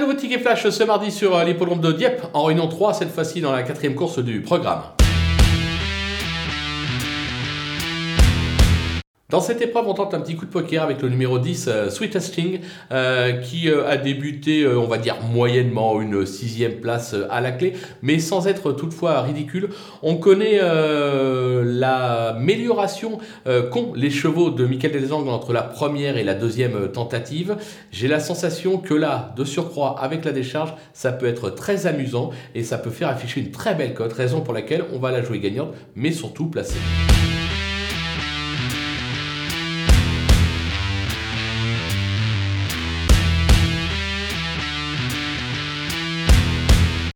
Un nouveau ticket flash ce mardi sur euh, l'hippodrome de Dieppe en réunion 3, cette fois-ci dans la quatrième course du programme. Dans cette épreuve, on tente un petit coup de poker avec le numéro 10, euh, Sweetest King, euh, qui euh, a débuté, on va dire, moyennement, une sixième place à la clé, mais sans être toutefois ridicule. On connaît l'amélioration qu'ont les chevaux de Michael Delzang entre la première et la deuxième tentative. J'ai la sensation que là, de surcroît, avec la décharge, ça peut être très amusant et ça peut faire afficher une très belle cote, raison pour laquelle on va la jouer gagnante, mais surtout placée.